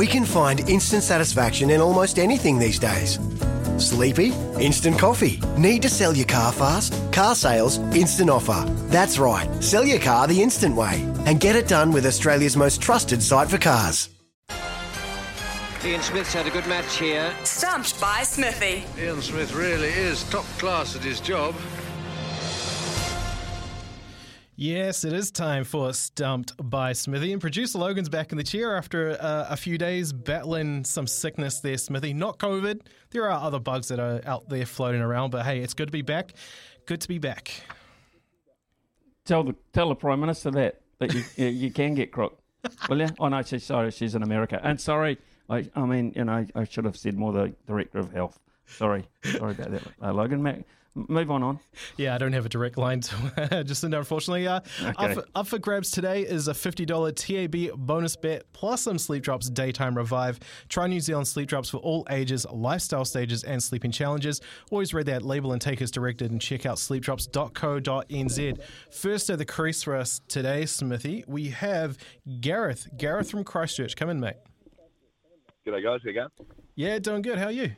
We can find instant satisfaction in almost anything these days. Sleepy? Instant coffee. Need to sell your car fast? Car sales, instant offer. That's right, sell your car the instant way and get it done with Australia's most trusted site for cars. Ian Smith's had a good match here. Stumped by Smithy. Ian Smith really is top class at his job. Yes, it is time for Stumped by Smithy. And producer Logan's back in the chair after uh, a few days battling some sickness there, Smithy. Not COVID. There are other bugs that are out there floating around, but hey, it's good to be back. Good to be back. Tell the tell the Prime Minister that, that you, you, you can get crook. Will you? Oh, no, she's sorry, she's in America. And sorry, I, I mean, you know, I should have said more the Director of Health. Sorry. Sorry about that, uh, Logan. Mac, move on on. Yeah, I don't have a direct line to Jacinda, unfortunately. Uh, Okay. up, for, up for grabs today is a $50 TAB bonus bet plus some Sleep Drops Daytime Revive. Try New Zealand Sleep Drops for all ages, lifestyle stages, and sleeping challenges. Always read that label and take as directed and check out sleepdrops.co.nz. First at the crease for us today, Smithy, we have Gareth. Gareth from Christchurch. Come in, mate. G'day guys, how you going? Yeah, doing good. How are you?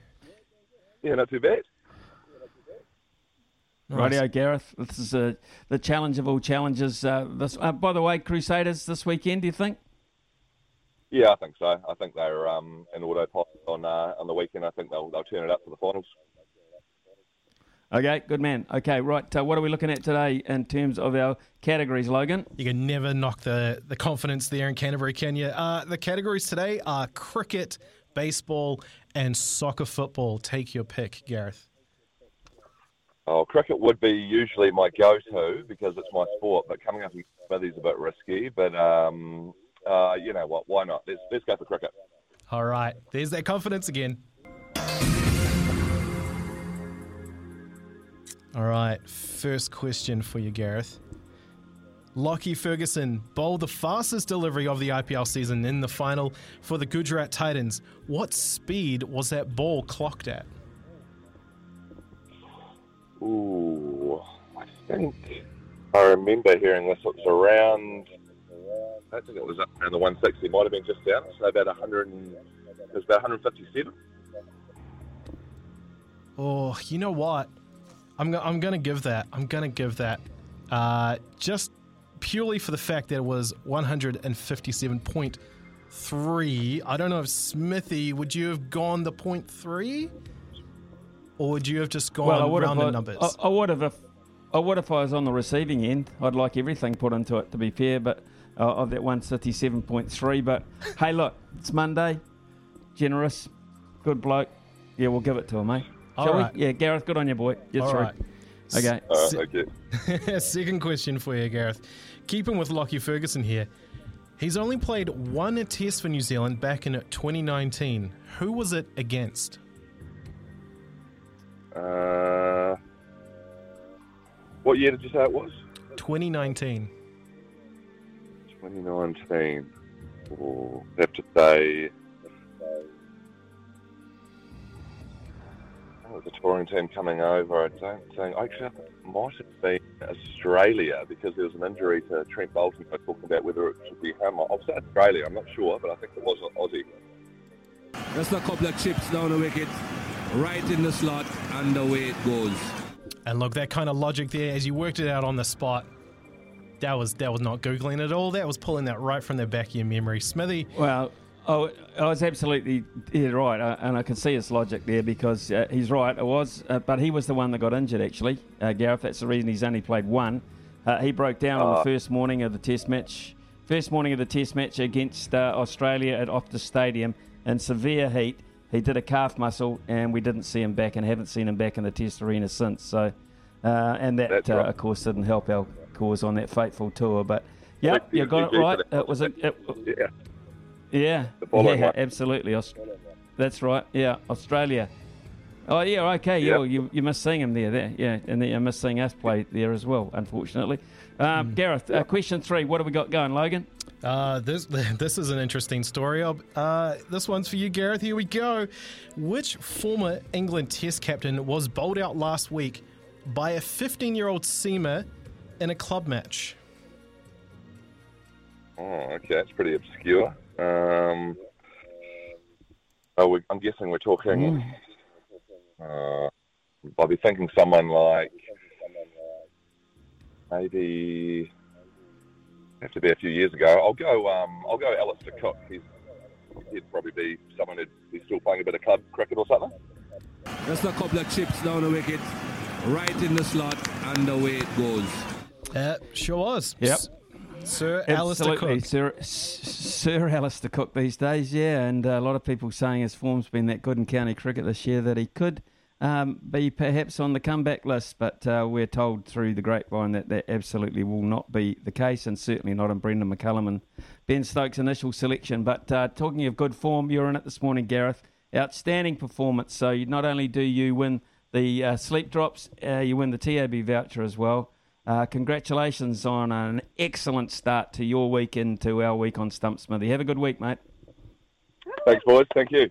Yeah, not too bad. Radio Gareth, this is uh, the challenge of all challenges. Uh, this, uh, by the way, Crusaders this weekend. Do you think? Yeah, I think so. I think they're um, in autopilot on uh, on the weekend. I think they'll they'll turn it up for the finals. Okay, good man. Okay, right. Uh, what are we looking at today in terms of our categories, Logan? You can never knock the, the confidence there in Canterbury, can you? Uh, the categories today are cricket, baseball, and soccer football. Take your pick, Gareth. Oh, cricket would be usually my go-to because it's my sport, but coming up against Smithy's a bit risky. But um, uh, you know what? Why not? Let's let's go for cricket. All right, there's that confidence again. All right, first question for you, Gareth. Lockie Ferguson bowled the fastest delivery of the IPL season in the final for the Gujarat Titans. What speed was that ball clocked at? Ooh, I think I remember hearing this. It was around. I think it was up around the 160. Might have been just down. So about 100. It was about 157. Oh, you know what? I'm I'm gonna give that. I'm gonna give that. Uh, just purely for the fact that it was 157.3. I don't know if Smithy would you have gone the point three, or would you have just gone I would have. rounded I, numbers? I, I would have. If, I would if I was on the receiving end. I'd like everything put into it to be fair, but uh, of that one fifty-seven point three. But hey, look, it's Monday. Generous, good bloke. Yeah, we'll give it to him, eh? All Shall right. we? Yeah, Gareth, good on you, boy. You're All through. right. Okay. Uh, Se- okay. Second question for you, Gareth. Keeping with Lockie Ferguson here. He's only played one test for New Zealand back in 2019. Who was it against? Uh, what year did you say it was? 2019. 2019. Oh, I have to say. I think was a touring team coming over. I don't think. Actually, I it might have been Australia because there was an injury to Trent Bolton. I was talking about whether it should be him. I'll say Australia. I'm not sure, but I think it was Aussie. Just a couple of chips down the wicket, right in the slot, and away it goes. And look, that kind of logic there, as you worked it out on the spot, that was that was not googling at all. That was pulling that right from the back of your memory, Smithy. Well, oh, I was absolutely yeah, right, uh, and I can see his logic there because uh, he's right. It was, uh, but he was the one that got injured actually, uh, Gareth. That's the reason he's only played one. Uh, he broke down on the Ah. first morning of the Test match, first morning of the Test match against uh, Australia at Optus Stadium in severe heat. He did a calf muscle, and we didn't see him back, and haven't seen him back in the Test arena since. So, uh, and that, uh, right. of course, didn't help our cause on that fateful tour. But yeah, you got it right. It was a. It, Yeah. Yeah, yeah, absolutely. That's right. Yeah, Australia. Oh yeah, okay. Yep. Yeah, you you missed seeing him there, there. Yeah, and then you missed seeing us play there as well. Unfortunately, um, Gareth. Uh, question three. What have we got going, Logan? Uh, this this is an interesting story. Uh, this one's for you, Gareth. Here we go. Which former England Test captain was bowled out last week by a 15 year old seamer in a club match? Oh, okay, that's pretty obscure. Um, oh, we, I'm guessing we're talking. Uh, I'll be thinking someone like maybe have to be a few years ago. I'll go. Um, I'll go Alastair Cook. He's he'd probably be someone who'd be still playing a bit of club cricket or something. Just a couple of chips down the wicket, right in the slot, and away it goes. Uh, sure was. Yep. S- Sir Alastair Cook. Sir, S- Sir Alastair Cook these days, yeah, and uh, a lot of people saying his form's been that good in county cricket this year that he could um, be perhaps on the comeback list, but uh, we're told through the grapevine that that absolutely will not be the case, and certainly not in Brendon McCullum and Ben Stokes' initial selection. But uh, talking of good form, you're in it this morning, Gareth. Outstanding performance. So not only do you win the uh, sleep drops, uh, you win the TAB voucher as well. Uh, congratulations on an excellent start to your week and to our week on Stump Smithy. Have a good week, mate. Thanks, boys. Thank you.